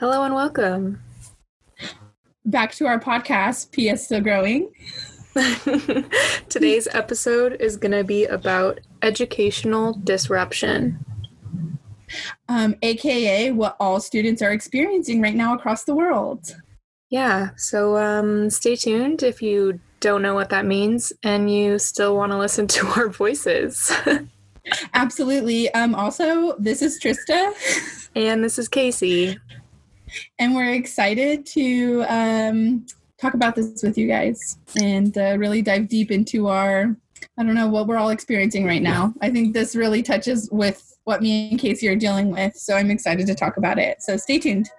Hello and welcome. Back to our podcast, PS Still Growing. Today's episode is going to be about educational disruption. Um, AKA what all students are experiencing right now across the world. Yeah, so um, stay tuned if you don't know what that means and you still want to listen to our voices. Absolutely. Um, also, this is Trista. and this is Casey. And we're excited to um, talk about this with you guys and uh, really dive deep into our, I don't know, what we're all experiencing right now. I think this really touches with what me and Casey are dealing with. So I'm excited to talk about it. So stay tuned.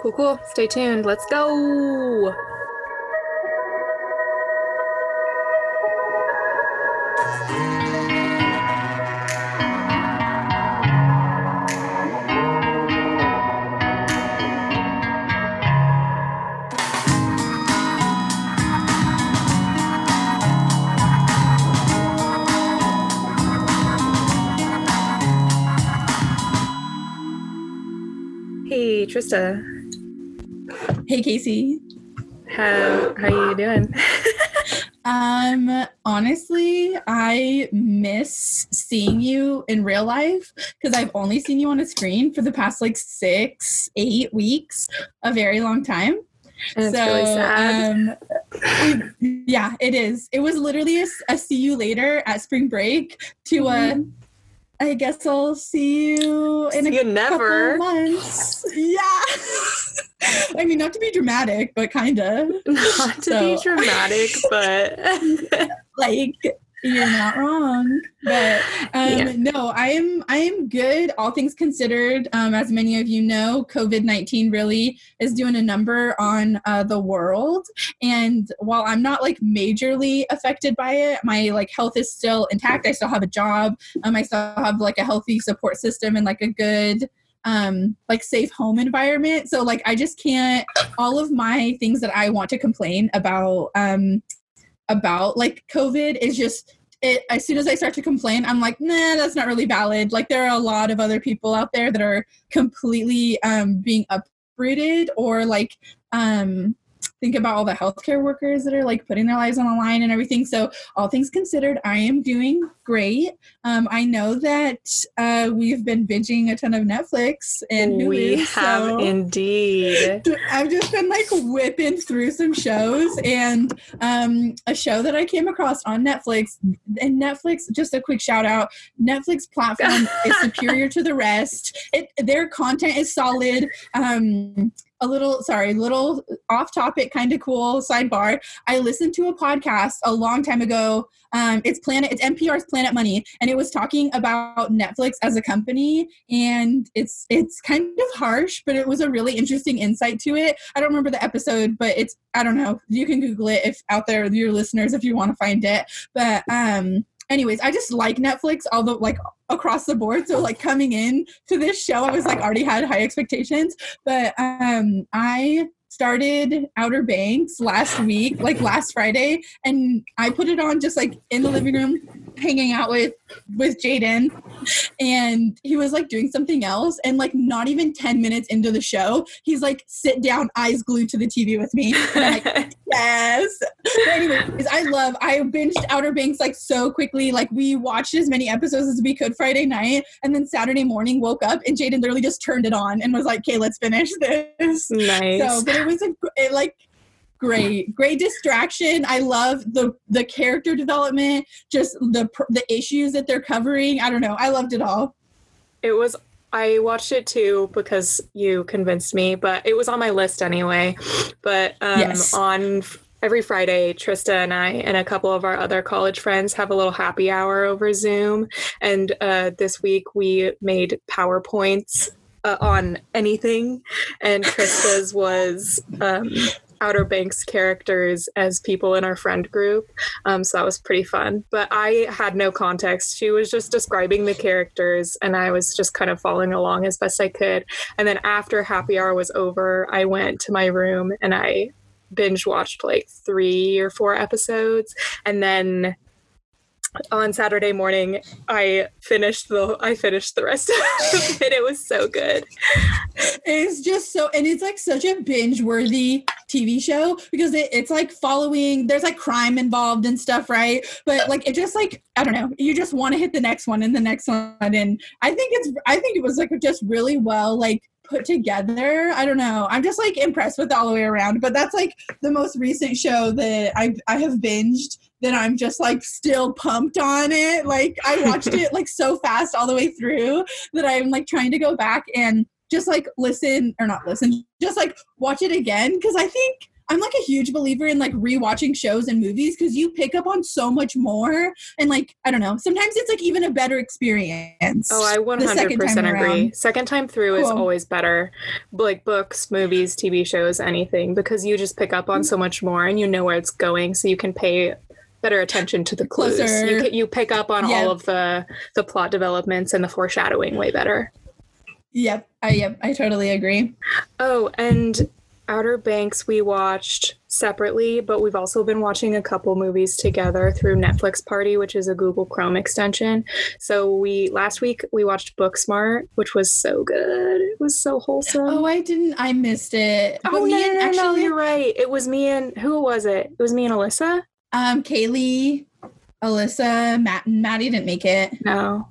Cool, cool. Stay tuned. Let's go. Trista. Hey, Casey. How how you doing? Um, honestly, I miss seeing you in real life because I've only seen you on a screen for the past like six, eight weeks, a very long time. It's really sad. Um, yeah, it is. It was literally a, a see you later at spring break to uh Mhm. I guess I'll see you in a See you never. couple months. Yeah. I mean, not to be dramatic, but kind of. Not to So- be dramatic, but like you're not wrong but um Yeah. no i am i am good all things considered. Um as many of you know covid-19 really is doing a number on uh, the world. And while i'm not like majorly affected by it my like health is still intact. I still have a job. Um i still have like a healthy support system and like a good um like safe home environment. So like i just can't all of my things that i want to complain about um about like COVID is just it as soon as I start to complain, I'm like, nah, that's not really valid. Like there are a lot of other people out there that are completely um being uprooted or like um think about all the healthcare workers that are like putting their lives on the line and everything. So all things considered, I am doing great. Um, I know that uh, we've been binging a ton of Netflix and Hulu, we have so- indeed. I've just been like whipping through some shows and um, a show that I came across on Netflix. And Netflix, just a quick shout out Netflix platform is superior to the rest. It, their content is solid. Um, a little, sorry, little off topic, kind of cool sidebar. I listened to a podcast a long time ago. Um, it's Planet, it's NPR's Planet Money, and it was talking about Netflix as a company, and it's it's kind of harsh, but it was a really interesting insight to it. I don't remember the episode, but it's I don't know. You can Google it if out there, your listeners, if you want to find it. But um, anyways, I just like Netflix, although like across the board. So like coming in to this show, I was like already had high expectations, but um, I started Outer Banks last week, like last Friday, and I put it on just like in the living room, hanging out with with Jaden, and he was like doing something else, and like not even ten minutes into the show, he's like sit down, eyes glued to the TV with me. Like, yes. But anyways, I love. I binged Outer Banks like so quickly. Like we watched as many episodes as we could Friday night, and then Saturday morning woke up and Jaden literally just turned it on and was like, "Okay, let's finish this." nice. So, but it was a it, like great, great distraction. I love the the character development, just the the issues that they're covering. I don't know. I loved it all. It was I watched it too because you convinced me, but it was on my list anyway. But um, Yes. on every Friday, Trista and I and a couple of our other college friends have a little happy hour over Zoom. And uh, this week we made PowerPoints uh, on anything, and Trista's was um, Outer Banks characters as people in our friend group. Um, so that was pretty fun. But I had no context. She was just describing the characters, and I was just kind of following along as best I could. And then after happy hour was over, I went to my room and I binge watched like three or four episodes. And then on Saturday morning, I finished the I finished the rest of it. It was so good. It's just so, and it's like such a binge worthy TV show because it, it's like following. There's like crime involved and stuff, right? But like it just like I don't know. You just want to hit the next one and the next one, and I think it's I think it was like just really well like put together. I don't know. I'm just like impressed with all the way around. But that's like the most recent show that I I have binged that I'm just like still pumped on it. Like I watched it like so fast all the way through that I'm like trying to go back and just like listen or not listen, just like watch it again because I think I'm like a huge believer in like rewatching shows and movies because you pick up on so much more and like I don't know. Sometimes it's like even a better experience. Oh, I 100% agree. Second time through cool. is always better. Like books, movies, TV shows, anything because you just pick up on so much more and you know where it's going, so you can pay better attention to the clues. Closer. You you pick up on yep. all of the the plot developments and the foreshadowing way better. Yep, I yep, I totally agree. Oh, and Outer Banks we watched separately, but we've also been watching a couple movies together through Netflix Party, which is a Google Chrome extension. So we last week we watched Booksmart, which was so good. It was so wholesome. Oh, I didn't. I missed it. Oh no, no, no, actually, no, you're right. It was me and who was it? It was me and Alyssa. Um, Kaylee, Alyssa, Matt, Maddie didn't make it. No.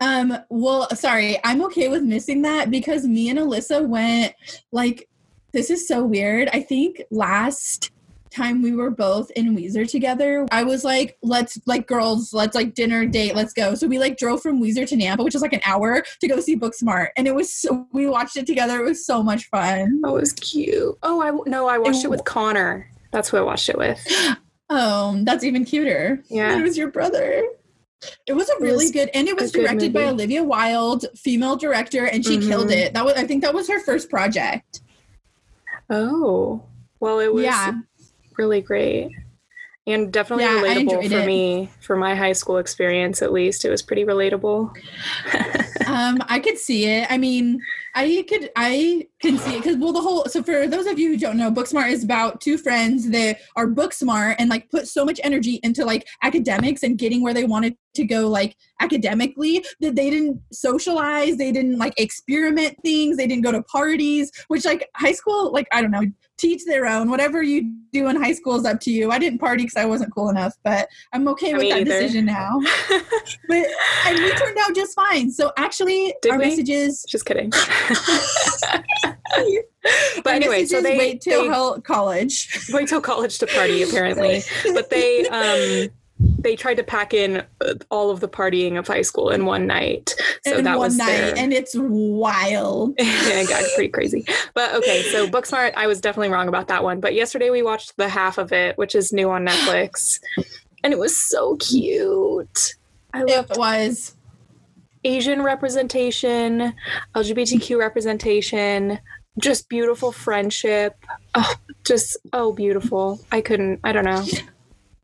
Um, well, sorry, I'm okay with missing that because me and Alyssa went like this is so weird. I think last time we were both in Weiser together, I was like, let's like girls, let's like dinner date, let's go. So we like drove from Weiser to Nampa, which is like an hour to go see Booksmart. And it was so we watched it together. It was so much fun. Oh, it was cute. Oh, I no, I watched it, it with Connor. That's who I watched it with. Oh, that's even cuter. Yeah. It was your brother. It was a really was good, and it was directed by Olivia Wilde, female director, and she mm-hmm. killed it. That was, I think, that was her first project. Oh, well, it was yeah. really great, and definitely yeah, relatable for it. me, for my high school experience at least. It was pretty relatable. um, I could see it. I mean, I could I can see it because well the whole so for those of you who don't know, Booksmart is about two friends that are book smart and like put so much energy into like academics and getting where they wanted to go like academically that they didn't socialize, they didn't like experiment things, they didn't go to parties, which like high school, like I don't know, teach their own. Whatever you do in high school is up to you. I didn't party because I wasn't cool enough, but I'm okay with that either. decision now. but and we turned out just fine. So actually, Did our we? messages. Just kidding. but anyway, so they wait till they, college. Wait till college to party, apparently. but they um they tried to pack in uh, all of the partying of high school in one night. So in that was night, their... and it's wild. yeah, got pretty crazy. But okay, so Booksmart, I was definitely wrong about that one. But yesterday we watched the half of it, which is new on Netflix, and it was so cute. I loved it was Asian representation, LGBTQ representation, just beautiful friendship. Oh, just oh beautiful. I couldn't. I don't know.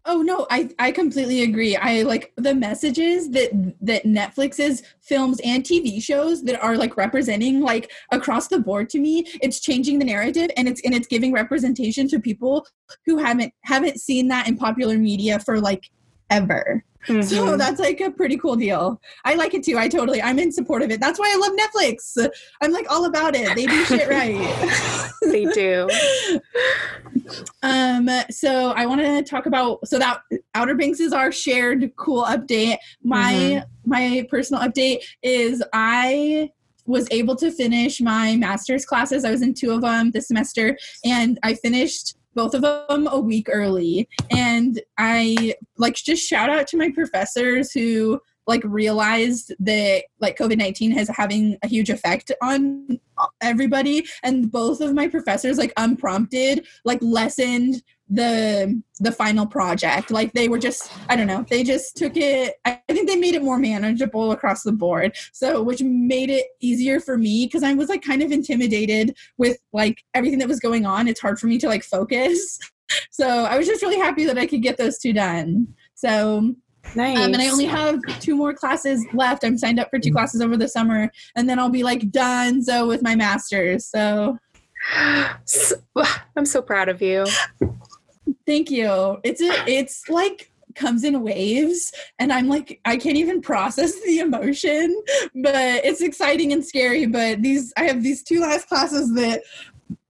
Oh no, I I completely agree. I like the messages that that Netflix's films and TV shows that are like representing like across the board to me. It's changing the narrative and it's and it's giving representation to people who haven't haven't seen that in popular media for like ever. Mm-hmm. So that's like a pretty cool deal. I like it too. I totally, I'm in support of it. That's why I love Netflix. I'm like all about it. They do shit right. they do. um, so I want to talk about, so that Outer Banks is our shared cool update. My, mm-hmm. my personal update is I was able to finish my master's classes. I was in two of them this semester and I finished both of them a week early. And I like just shout out to my professors who like realized that like covid-19 is having a huge effect on everybody and both of my professors like unprompted like lessened the the final project like they were just i don't know they just took it i think they made it more manageable across the board so which made it easier for me because i was like kind of intimidated with like everything that was going on it's hard for me to like focus so i was just really happy that i could get those two done so Nice. Um, and I only have two more classes left. I'm signed up for two classes over the summer, and then I'll be like done. So with my master's, so I'm so proud of you. Thank you. It's a, it's like comes in waves and i'm like i can't even process the emotion but it's exciting and scary but these i have these two last classes that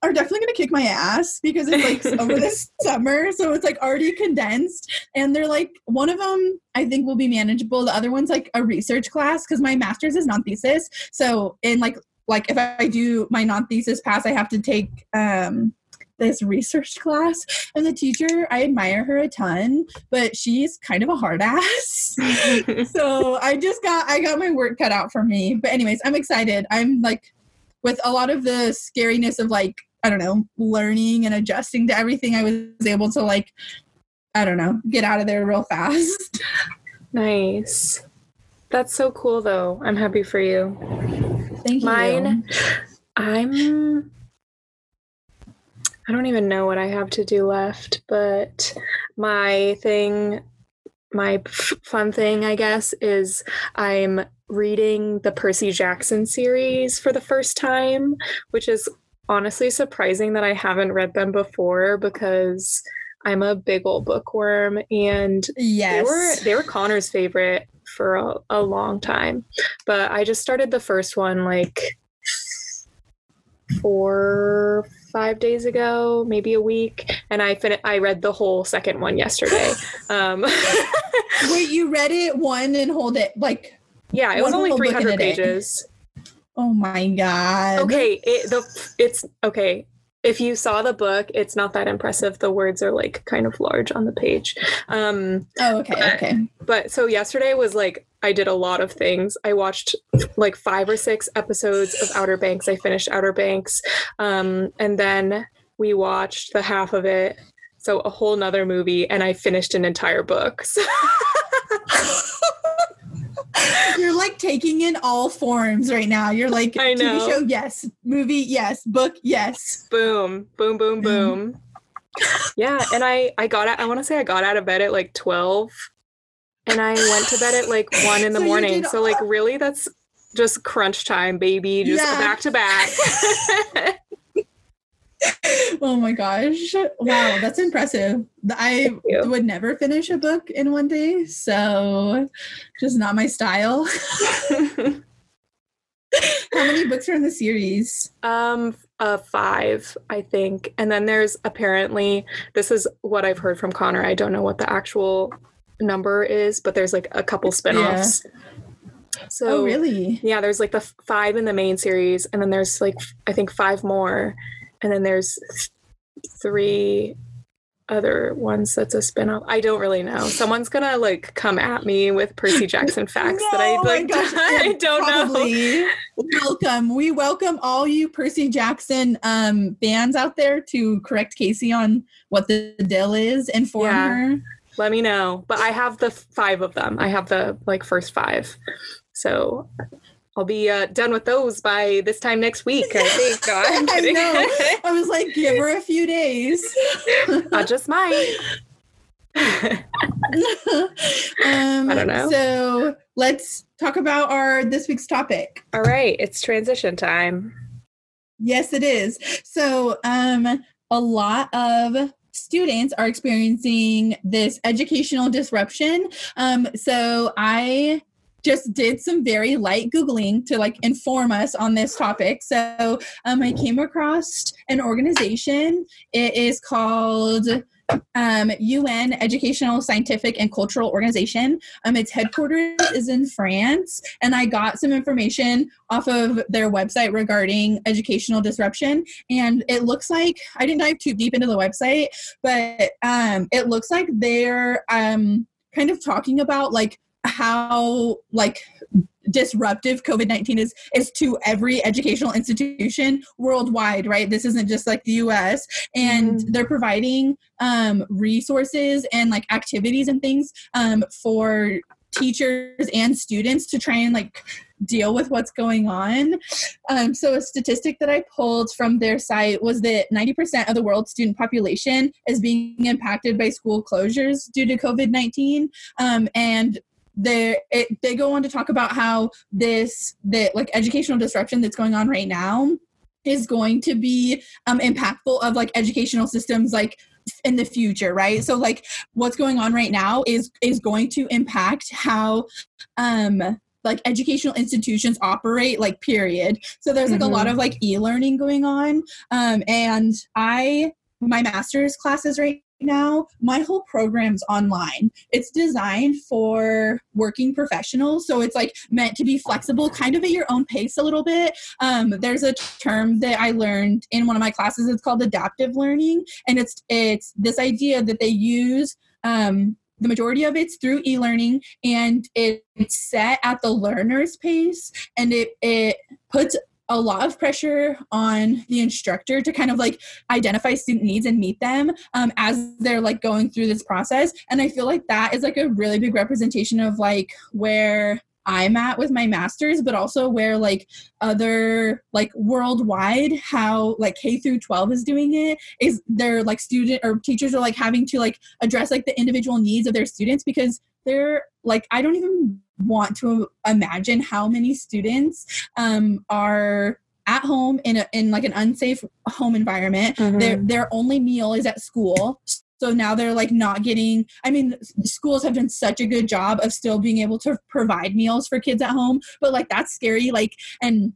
are definitely going to kick my ass because it's like over the summer so it's like already condensed and they're like one of them i think will be manageable the other one's like a research class because my master's is non-thesis so in like like if i do my non-thesis pass i have to take um this research class and the teacher i admire her a ton but she's kind of a hard ass. So i just got i got my work cut out for me. But anyways i'm excited. I'm like with a lot of the scariness of like i don't know learning and adjusting to everything i was able to like i don't know get out of there real fast. Nice. That's so cool though. I'm happy for you. Thank you. Mine i'm I don't even know what I have to do left, but my thing, my fun thing, I guess, is I'm reading the Percy Jackson series for the first time, which is honestly surprising that I haven't read them before because I'm a big old bookworm and yes. they were they were Connor's favorite for a, a long time. But I just started the first one like four five days ago, maybe a week, and I fin- I read the whole second one yesterday. Um, Wait, you read it one and hold it like? Yeah, it was only three hundred pages. Oh my god. Okay, it, the it's okay. If you saw the book, it's not that impressive. The words are like kind of large on the page. Um, oh, okay, but, okay. But so yesterday was like I did a lot of things. I watched like five or six episodes of Outer Banks. I finished Outer Banks. Um, and then we watched the half of it. So a whole nother movie, and I finished an entire book. You're like taking in all forms right now. You're like I know. TV show, yes. Movie, yes. Book, yes. Boom, boom, boom, boom. yeah, and I I got out. I want to say I got out of bed at like twelve and I went to bed at like one in the so morning. So like really that's just crunch time, baby. Just yeah. back to back. oh my gosh. Wow, that's impressive. I would never finish a book in one day, so just not my style. How many books are in the series? Um uh 5, I think. And then there's apparently this is what I've heard from Connor. I don't know what the actual number is, but there's like a couple spinoffs. Yeah. So oh, really? Yeah, there's like the five in the main series, and then there's like I think five more, and then there's three other ones that's a spinoff. I don't really know. Someone's gonna like come at me with Percy Jackson facts no, that I like. Gosh, I don't know. Welcome. We welcome all you Percy Jackson um fans out there to correct Casey on what the deal is. and Inform yeah. her let me know. But I have the five of them. I have the like first five. So I'll be uh, done with those by this time next week. I think. No, i know. I was like, give her a few days. I just might. um, I don't know. So let's talk about our this week's topic. All right, it's transition time. Yes, it is. So, um, a lot of students are experiencing this educational disruption. Um, so I just did some very light googling to like inform us on this topic so um, i came across an organization it is called um, UN Educational, Scientific, and Cultural Organization. Um, its headquarters is in France, and I got some information off of their website regarding educational disruption. And it looks like I didn't dive too deep into the website, but um, it looks like they're um, kind of talking about like how like disruptive covid-19 is is to every educational institution worldwide right this isn't just like the us and mm-hmm. they're providing um, resources and like activities and things um, for teachers and students to try and like deal with what's going on. Um, so, a statistic that I pulled from their site was that 90% of the world's student population is being impacted by school closures due to COVID 19. Um, and they they go on to talk about how this the like educational disruption that's going on right now is going to be um, impactful of like educational systems like in the future right so like what's going on right now is is going to impact how um like educational institutions operate like period so there's like mm-hmm. a lot mm-hmm. of like e-learning going on um and i my master's classes right now my whole program's online. It's designed for working professionals so it's like meant to be flexible kind of at your own pace a little bit. Um, there's a term that i learned in one of my classes. It's called adaptive learning and it's it's this idea that they use um, the majority of it's through e-learning and it's set at the learner's pace and it it puts a lot of pressure on the instructor to kind of like identify student needs and meet them um, as they're like going through this process. And i feel like that is like a really big representation of like where I'm at with my masters, but also where like other like worldwide how like K through 12 is doing it is they're like student or teachers are like having to like address like the individual needs of their students because they're like I don't even want to imagine how many students um, are at home in a in like an unsafe home environment. Mm-hmm. Their their only meal is at school. So now they're like not getting I mean schools have done such a good job of still being able to provide meals for kids at home, but like that's scary like and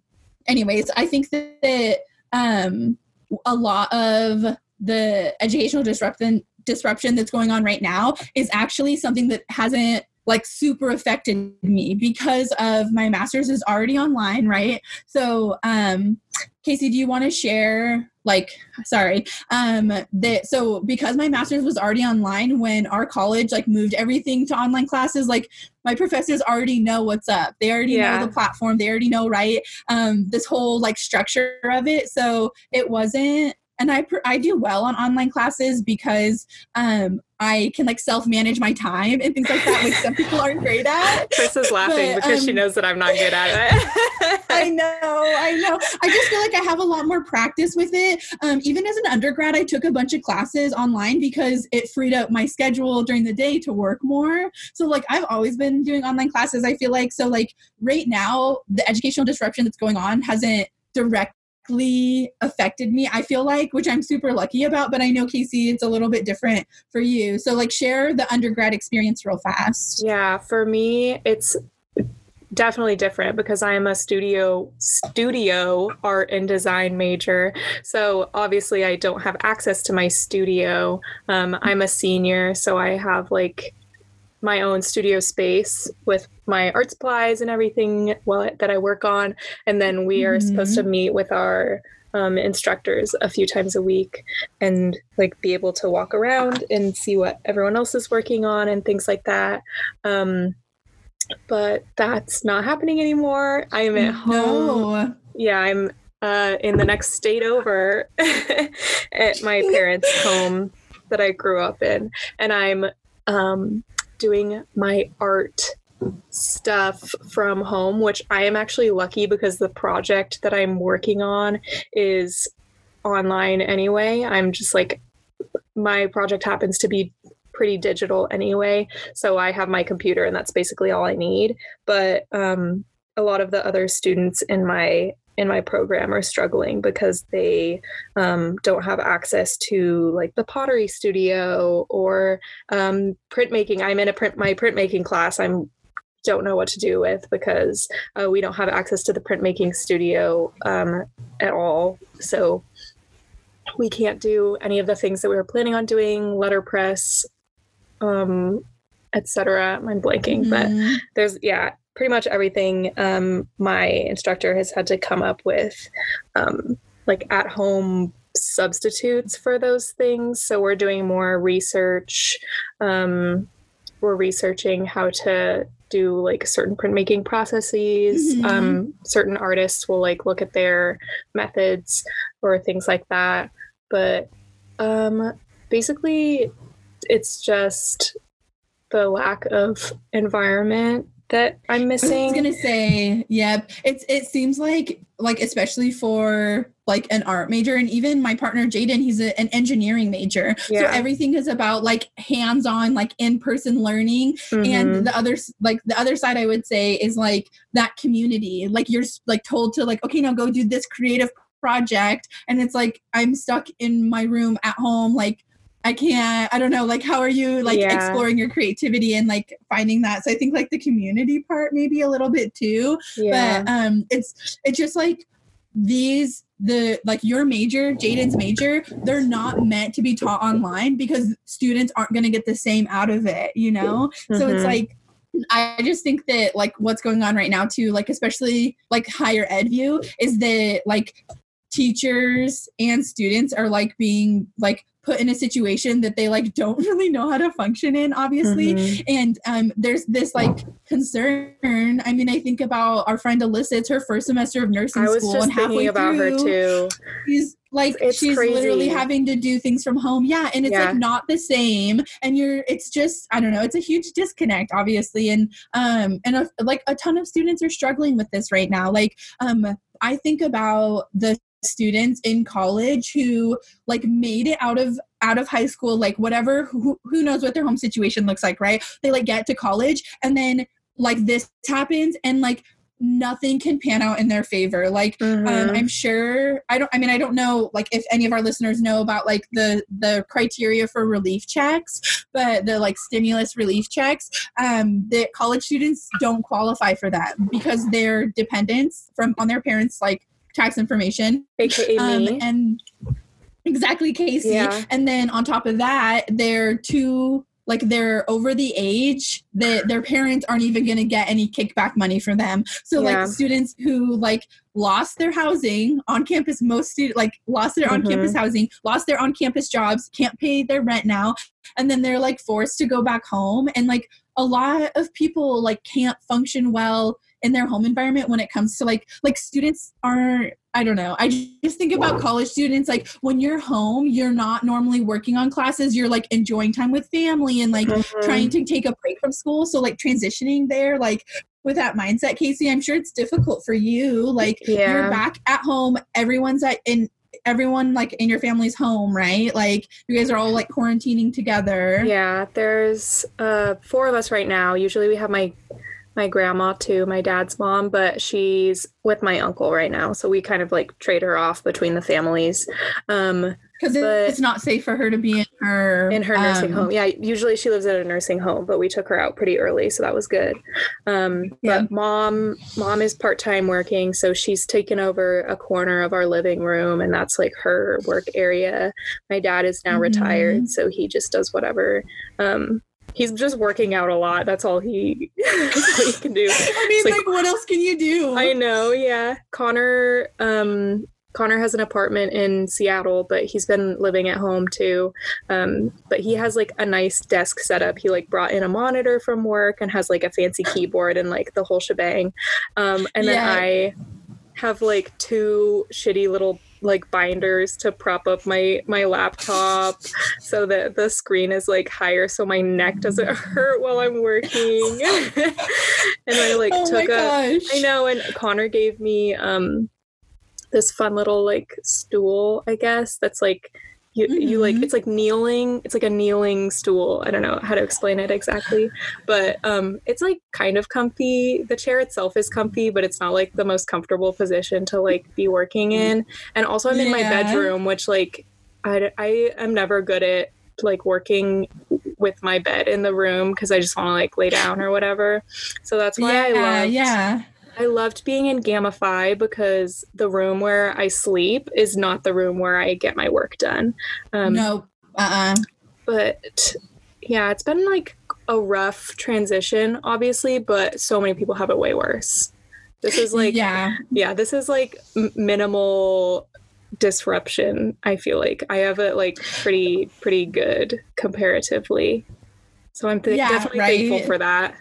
anyways, I think that um a lot of the educational disruption disruption that's going on right now is actually something that hasn't like super affected me because of my master's is already online, right? So, um, Casey, do you want to share like sorry um that so because my master's was already online when our college like moved everything to online classes like my professors already know what's up they already yeah. know the platform they already know right um this whole like structure of it so it wasn't and I I do well on online classes because um, I can like self manage my time and things like that. which some people aren't great at. Chris is laughing but, because um, she knows that I'm not good at it. I know, I know. I just feel like I have a lot more practice with it. Um, even as an undergrad, I took a bunch of classes online because it freed up my schedule during the day to work more. So like I've always been doing online classes. I feel like so like right now the educational disruption that's going on hasn't direct directly affected me i feel like which i'm super lucky about but i know casey it's a little bit different for you so like share the undergrad experience real fast yeah for me it's definitely different because I am a studio studio art and design major. So obviously I don't have access to my studio. Um, I'm a senior, so I have like my own studio space with my art supplies and everything well that I work on, and then we are mm-hmm. supposed to mm-hmm. meet with our um, instructors a few times a week and like be able to walk around and see what everyone else is working on and things like that. Um, but that's not happening anymore. I'm at home. No. Yeah, I'm uh, in the next state over at my parents' home that I grew up in, and I'm um, doing my art stuff from home, which I am actually lucky because the project that I'm working on is online anyway. I'm just like, my project happens to be pretty digital anyway. So I have my computer and that's basically all I need. But um, a lot of the other students in my in my program are struggling because they um, don't have access to like the pottery studio or um, printmaking. I'm in a print my printmaking class. I'm don't know what to do with because uh, we don't have access to the printmaking studio um, at all. So we can't do any of the things that we were planning on doing, letterpress, um, etc. I'm blanking, mm-hmm. but there's yeah, pretty much everything um, my instructor has had to come up with um, like at home substitutes for those things. So we're doing more research um, we're researching how to do like certain printmaking processes. Mm-hmm. um, certain artists will like look at their methods or things like that. But um, basically it's just the lack of environment that I'm missing. I was gonna say, yep. It's it seems like like especially for like an art major and even my partner Jaden, he's a, an engineering major. Yeah. So everything is about like hands-on, like in-person learning. Mm-hmm. And the other like the other side I would say is like that community. Like you're like told to like, okay, now go do this creative project. And it's like I'm stuck in my room at home, like I can't, I don't know, like, how are you like Yeah. exploring your creativity and like finding that? So I think like the community part maybe a little bit too. Yeah. But um, it's, it's just like these, the like your major, Jaden's major, they're not meant to be taught online because students aren't going to get the same out of it, you know? So it's Mhm. like, I just think that like what's going on right now too, like especially like higher ed view, is that like teachers and students are like being like put in a situation that they like don't really know how to function in, obviously. Mhm. And um, there's this like concern. I mean, I think about our friend Alyssa. It's her first semester of nursing I was school, and halfway thinking about her through, too. she's like It's she's crazy. literally having to do things from home yeah and it's Yeah. like not the same and you're it's just i don't know it's a huge disconnect obviously and um and a, like a ton of students are struggling with this right now like um i think about the students in college who like made it out of out of high school like whatever who, who knows what their home situation looks like right they like get to college and then like this happens and like nothing can pan out in their favor like um, Mhm. i'm sure i don't i mean i don't know like if any of our listeners know about like the the criteria for relief checks but the like stimulus relief checks um the college students don't qualify for that because they're dependents from on their parents like tax information AKA um, me. and exactly casey Yeah. and then on top of that they're too like they're over the age that their parents aren't even going to get any kickback money from them so Yeah. like students who like lost their housing on campus most student like lost their on campus Mm-hmm. housing lost their on campus jobs can't pay their rent now and then they're like forced to go back home and like a lot of people like can't function well in their home environment when it comes to like like students aren't i don't know i just think about college students like when you're home you're not normally working on classes you're like enjoying time with family and like Mhm. trying to take a break from school. So like transitioning there like with that mindset casey i'm sure it's difficult for you. Like you're back at home everyone's at in everyone like in your family's home right? Like you guys are all like quarantining together. Yeah, there's uh four of us right now. Usually we have my my grandma too, my dad's mom, but she's with my uncle right now. So we kind of like trade her off between the families. Um because it's not safe for her to be in her in her nursing um, home. Yeah, usually she lives at a nursing home, but we took her out pretty early, so that was good. Um, Yeah. But mom, mom is part time working, so she's taken over a corner of our living room, and that's like her work area. My dad is now Mhm. retired, so he just does whatever. Um, he's just working out a lot. That's all he, that's all he can do. I mean, like- like, what else can you do? I know, yeah. Connor um Connor has an apartment in Seattle, but he's been living at home too. Um, but he has like a nice desk setup. He like brought in a monitor from work and has like a fancy keyboard and like the whole shebang. Um, and then Yeah. I have like two shitty little like binders to prop up my my laptop so that the screen is like higher so my neck doesn't hurt while I'm working. and I like oh took a. I know, and Connor gave me um this fun little like stool, I guess, that's like you you like Mhm. it's like kneeling, it's like a kneeling stool. I don't know how to explain it exactly, but um it's like kind of comfy. The chair itself is comfy, but it's not like the most comfortable position to like be working in. And also I'm in my bedroom, which like I I am never good at like working with my bed in the room because I just want to like lay down or whatever. So that's why I love yeah. I loved being in Gamma Phi because the room where I sleep is not the room where I get my work done. Um, no, uh, uh But yeah, it's been like a rough transition, obviously, but so many people have it way worse. This is like, yeah, yeah, this is like m- minimal disruption. I feel like I have it like pretty, pretty good comparatively. So I'm th- Yeah, definitely right. thankful for that.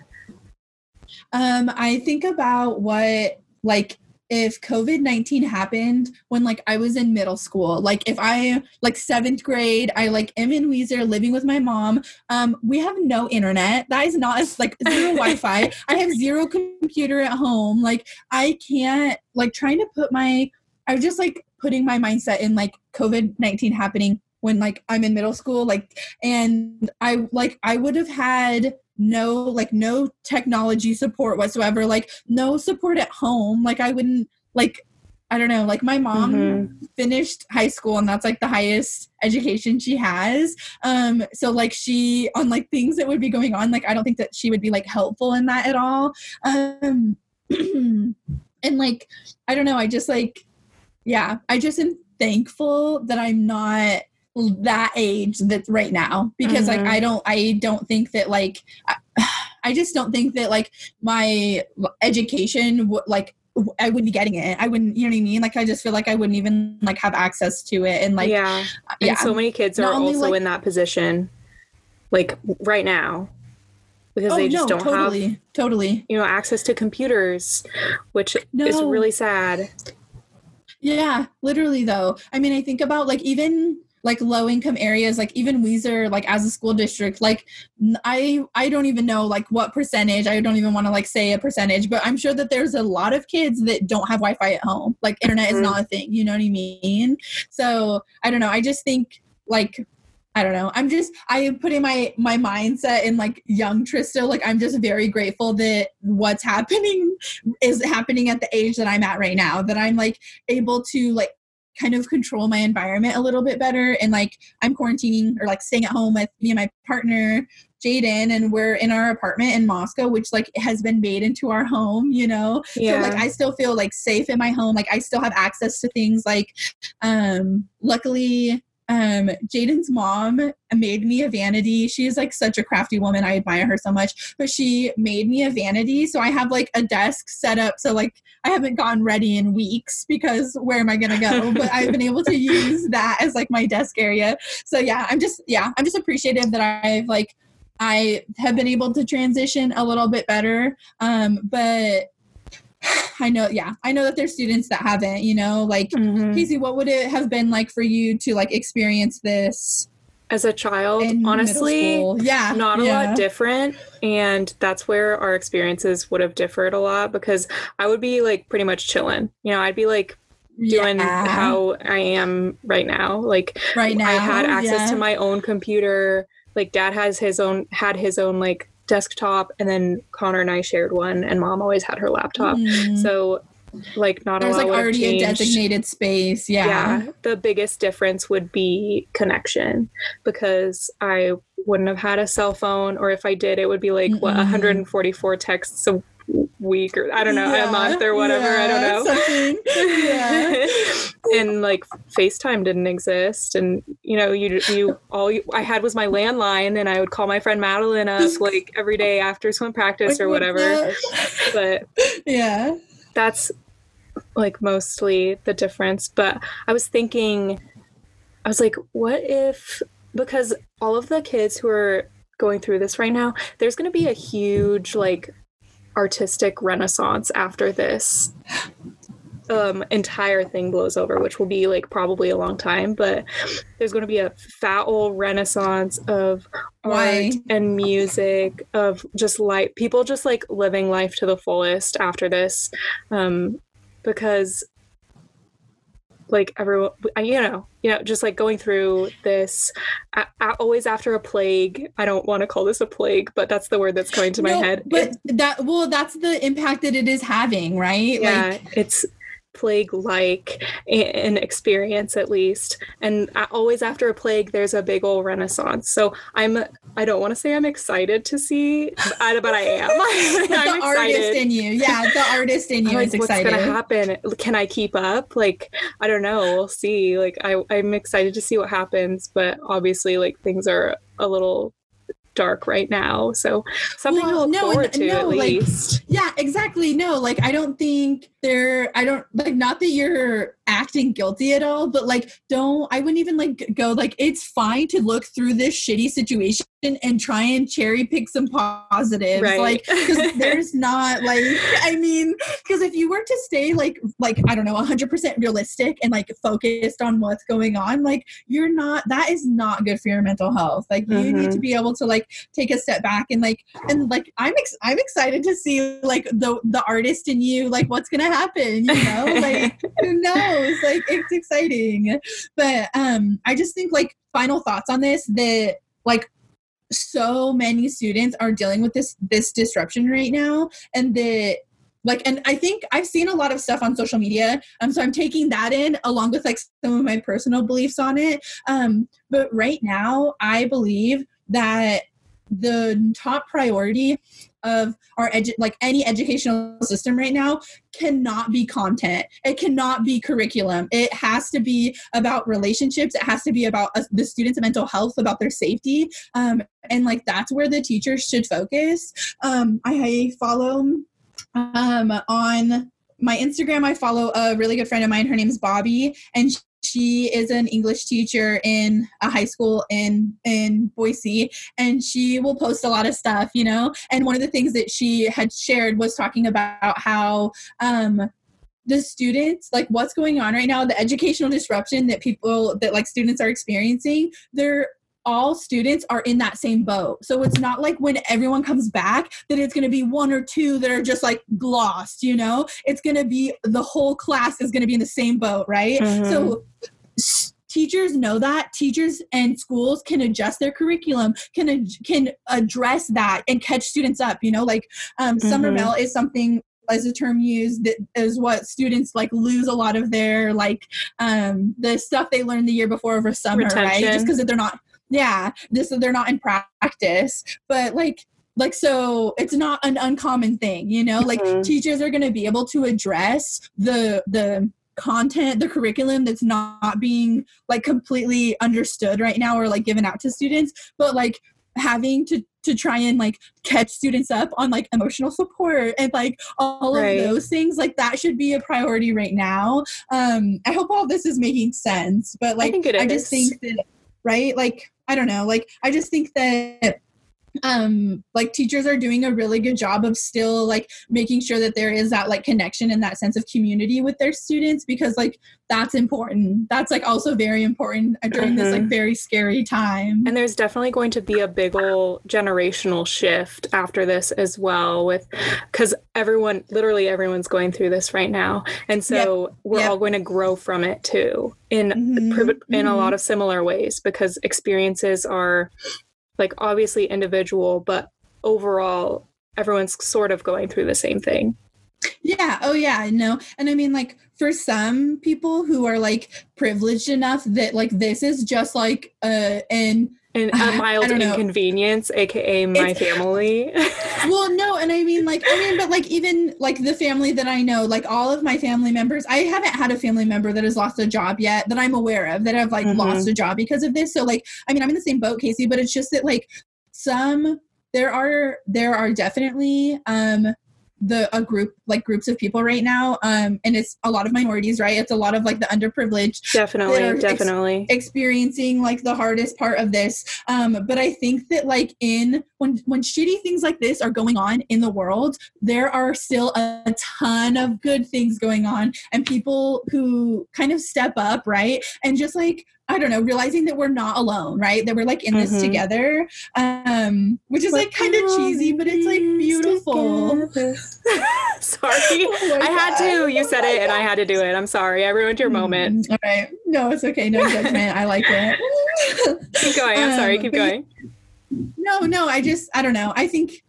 Um, I think about what like if COVID nineteen happened when like I was in middle school, like if I like seventh grade, I like am in Weiser living with my mom. Um, we have no internet. That is not like zero Wi-Fi. I have zero computer at home. Like I can't like trying to put my I was just like putting my mindset in like COVID nineteen happening when like I'm in middle school, like and I like I would have had no like no technology support whatsoever like no support at home like i wouldn't like I don't know, like my mom Mhm. finished high school and that's like the highest education she has. Um so like she on like things that would be going on, like I don't think that she would be like helpful in that at all. Um and like I don't know, I just like yeah, I just am thankful that I'm not that age that's right now because like Mhm. I don't I don't think that like I, I just don't think that like my education like I wouldn't be getting it. I wouldn't, you know what I mean? Like I just feel like I wouldn't even like have access to it and like yeah. yeah. And so many kids Not are also like- in that position, like right now, because oh they just no, don't have totally, totally. you know access to computers, which is No. really sad. Yeah, literally though. I mean, I think about like even like low income areas, like even Weiser, like as a school district, like i i don't even know like what percentage. I don't even want to like say a percentage, but I'm sure that there's a lot of kids that don't have Wi-Fi at home. Like internet Mhm. is not a thing. You know what I mean? So I don't know. I just think like I don't know. I'm just I am putting my my mindset in like young Trista. Like I'm just very grateful that what's happening is happening at the age that I'm at right now. That I'm like able to like kind of control my environment a little bit better. And like I'm quarantining or like staying at home with me and my partner Jaden, and we're in our apartment in Moscow, which like has been made into our home. You know, Yeah. so like I still feel like safe in my home. Like I still have access to things like um luckily um Jaden's mom made me a vanity. She's like such a crafty woman. I admire her so much. But she made me a vanity. So I have like a desk set up so like I haven't gotten ready in weeks because where am I gonna go? but I've been able to use that as like my desk area. So yeah, I'm just yeah, I'm just appreciative that I've like I have been able to transition a little bit better. Um, but I know, yeah, I know that there's students that haven't, you know, like Mhm. Casey, what would it have been like for you to like experience this As a child, honestly. Yeah, not a yeah. lot different and that's where our experiences would have differed a lot because i would be like pretty much chilling you know i'd be like doing Yeah, how i am right now like right now i had access yeah. to my own computer like dad has his own had his own like desktop and then connor and i shared one and mom always had her laptop Mhm. so like not there's a lot like already a designated space. Yeah. yeah the biggest difference would be connection because i wouldn't have had a cell phone or if i did it would be like what Mm-mm. 144 texts a week or i don't know Yeah, a month or whatever i don't know yeah. and like FaceTime didn't exist, and you know, you you all you, I had was my landline, and I would call my friend Madeline up like every day after swim practice or whatever. But yeah. that's like mostly the difference. But I was thinking, I was like, what if because all of the kids who are going through this right now, there's going to be a huge like artistic renaissance after this um entire thing blows over which will be like probably a long time but there's going to be a foul renaissance of Why? art and music of just like people just like living life to the fullest after this um because like everyone I- you know you know just like going through this a- a- always after a plague i don't want to call this a plague but that's the word that's coming to my No, head But that well, that's the impact that it is having, right? yeah Like it's plague like an experience at least. And always after a plague there's a big old renaissance. So i'm i don't want to say i'm excited to see but but i am. The artist in you. Yeah, the artist in you like, is what's gonna happen? Can i keep up? Like i don't know. We'll see. Like I, i'm excited to see what happens but obviously like things are a little dark right now. So something Well, to look no, forward to no, at like, least. Yeah, exactly. No, like I don't think they're I don't like not that you're acting guilty at all, but like don't I wouldn't even like go like it's fine to look through this shitty situation and try and cherry pick some positives. Right. Like 'cause there's not like I mean, because if you were to stay like like I don't know, 100% realistic and like focused on what's going on, like you're not that is not good for your mental health. Like you need Mhm. to be able to like take a step back and like and like i'm ex- i'm excited to see like the the artist in you like what's gonna happen you know? Like who knows? Like it's exciting. But um i just think like final thoughts on this that like so many students are dealing with this this disruption right now and that like and i think i've seen a lot of stuff on social media um so i'm taking that in along with like some of my personal beliefs on it. Um but right now i believe that the top priority of our edu- like any educational system right now cannot be content. It cannot be curriculum. It has to be about relationships. It has to be about uh, the students mental health about their safety. Um, and like that's where the teachers should focus. Um, i follow um, on my instagram i follow a really good friend of mine. Her name is bobby and she is an English teacher in a high school in in Boise and she will post a lot of stuff, you know. And one of the things that she had shared was talking about how um the students like what's going on right now the educational disruption that people that like students are experiencing they're all students are in that same boat. So it's not like when everyone comes back that it's going to be one or two that are just like glossed, you know? It's going to be the whole class is going to be in the same boat, right? Mm-hmm. So teachers know that teachers and schools can adjust their curriculum can can address that and catch students up you know like um, mm-hmm. summer melt is something as a term used that is what students like lose a lot of their like um the stuff they learned the year before over summer Retention. right just because they're not yeah this they're not in practice but like like so it's not an uncommon thing you know like mm-hmm. teachers are going to be able to address the the content the curriculum that's not being like completely understood right now or like given out to students but like having to to try and like catch students up on like emotional support and like all right. of those things like that should be a priority right now um i hope all this is making sense but like i, I just think that right like I don't know. Like I just think that um like teachers are doing a really good job of still like making sure that there is that like connection and that sense of community with their students because like that's important that's like also very important during mm-hmm. this like mm-hmm. very scary time and there's definitely going to be a big old generational shift after this as well with because everyone literally everyone's going through this right now and so yep. we're yep. all going to grow from it too in mm-hmm. in mm-hmm. a lot of similar ways because experiences are like obviously individual but overall everyone's sort of going through the same thing. Yeah. Oh yeah no and i mean like for some people who are like privileged enough that like this is just like uh an and a mild inconvenience aka my it's, family. Well no and i like i mean but like even like the family that i know like all of my family members i haven't had a family member that has lost a job yet that i'm aware of that have like mm-hmm. lost a job because of this so like i mean i'm in the same boat casey but it's just that like some there are there are definitely um the a group like groups of people right now um and it's a lot of minorities right? It's a lot of like the underprivileged definitely definitely ex- experiencing like the hardest part of this. Um but i think that like in when when shitty things like this are going on in the world there are still a ton of good things going on and people who kind of step up right? And just like I don't know, realizing that we're not alone, right? That we're like in mm-hmm. this together. Um, which is like kind of cheesy, but it's like beautiful. sorry. Oh I had to. You said it and I had to do it. I'm sorry. I ruined your moment. Mm, all right. No, it's okay. No judgment. I like it. keep going. I'm sorry. Um, keep going. No, no, I just I don't know. I think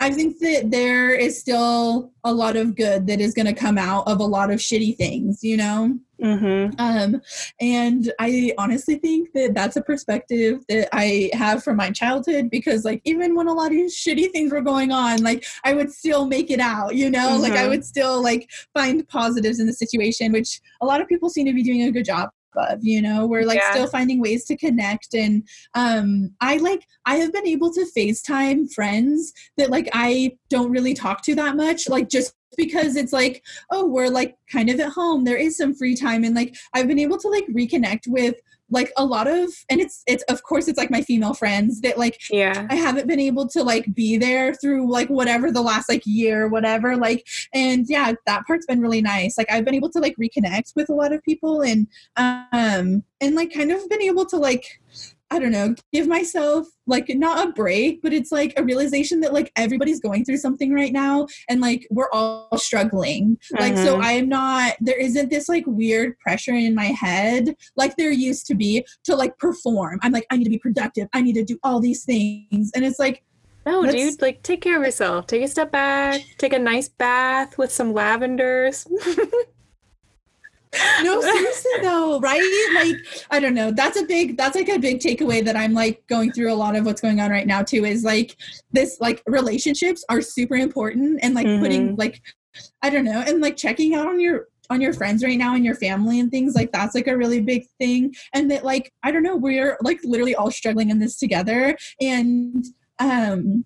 I think that there is still a lot of good that is going to come out of a lot of shitty things, you know? Mm-hmm. Um, and I honestly think that that's a perspective that I have from my childhood because, like, even when a lot of shitty things were going on, like, I would still make it out, you know? Mm-hmm. Like, I mm-hmm. would still, like, find positives in the situation, which a lot of people seem to be doing a good job of you know we're like yeah. still finding ways to connect and um i like i have been able to facetime friends that like i don't really talk to that much like just because it's like oh we're like kind of at home there is some free time and like i've been able to like reconnect with like a lot of and it's it's of course it's like my female friends that like yeah. I haven't been able to like be there through like whatever the last like year whatever like and yeah that part's been really nice. Like i've been able to like reconnect with a lot of people and um and like kind of been able to like I don't know, give myself like not a break, but it's like a realization that like everybody's going through something right now and like we're all struggling. Mm-hmm. Like, so mm-hmm. I am not, there isn't this like weird pressure in my head like there used to be to like perform. I'm like, I need to be productive. I need to do all these things. And it's like, No, Let's- dude, like take care of yourself. Take a step back, take a nice bath with some lavenders. no seriously though right? Like i don't know. That's a big that's like a big takeaway that i'm like going through a lot of what's going on right now too is like this like relationships are super important and like putting like i don't know and like checking out on your on your friends right now and your family and things like that's like a really big thing. And that like i don't know we're like literally all struggling in this together. And um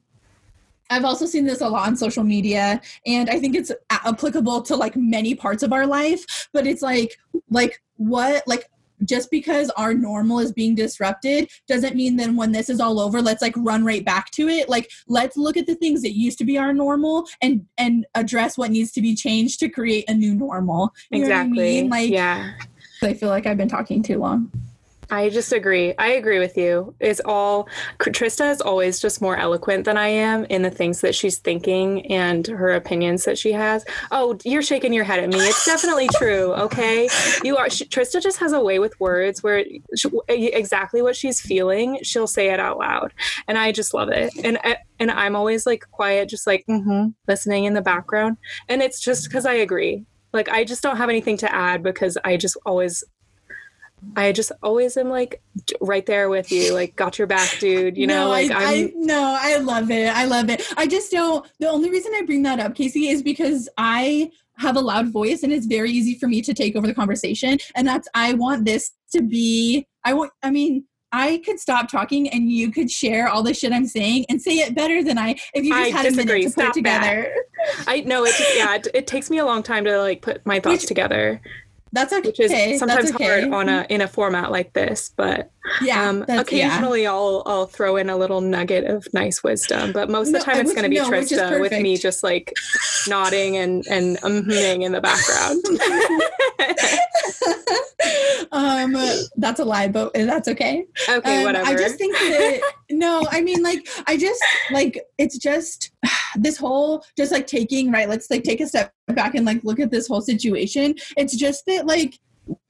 I've also seen this a lot on social media and I think it's applicable to like many parts of our life, but it's like like what like just because our normal is being disrupted doesn't mean then when this is all over let's like run right back to it like let's look at the things that used to be our normal and and address what needs to be changed to create a new normal You know what I exactly. mean? like yeah. i feel like i've been talking too long I just agree. I agree with you. It's all Trista is always just more eloquent than I am in the things that she's thinking and her opinions that she has. Oh, you're shaking your head at me. It's definitely true. Okay, you are. She, Trista just has a way with words where she, exactly what she's feeling, she'll say it out loud, and I just love it. And and I'm always like quiet, just like mm-hmm, listening in the background, and it's just because I agree. Like I just don't have anything to add because I just always I just always am like right there with you, like got your back, dude. You know, like I, I no, I love it. I love it. I just don't. The only reason I bring that up, Casey, is because I have a loud voice and it's very easy for me to take over the conversation. And that's I want this to be. I want. I mean. I could stop talking and you could share all the shit I'm saying and say it better than I if you just I had a minute to put it together. I know it. Just, yeah, it, it takes me a long time to like put my thoughts Which- together, That's okay. which is sometimes okay. hard on a in a format like this. But yeah. um, that's, yeah. occasionally I'll I'll throw in a little nugget of nice wisdom. But most of the time it's going to be no, Trista with me just like nodding and and uming in the background. um, that's a lie, but that's okay. okay, Um, whatever. I just think that no, I mean like I just like it's just this whole just like taking right. Let's like take a step back and like look at this whole situation. It's just that like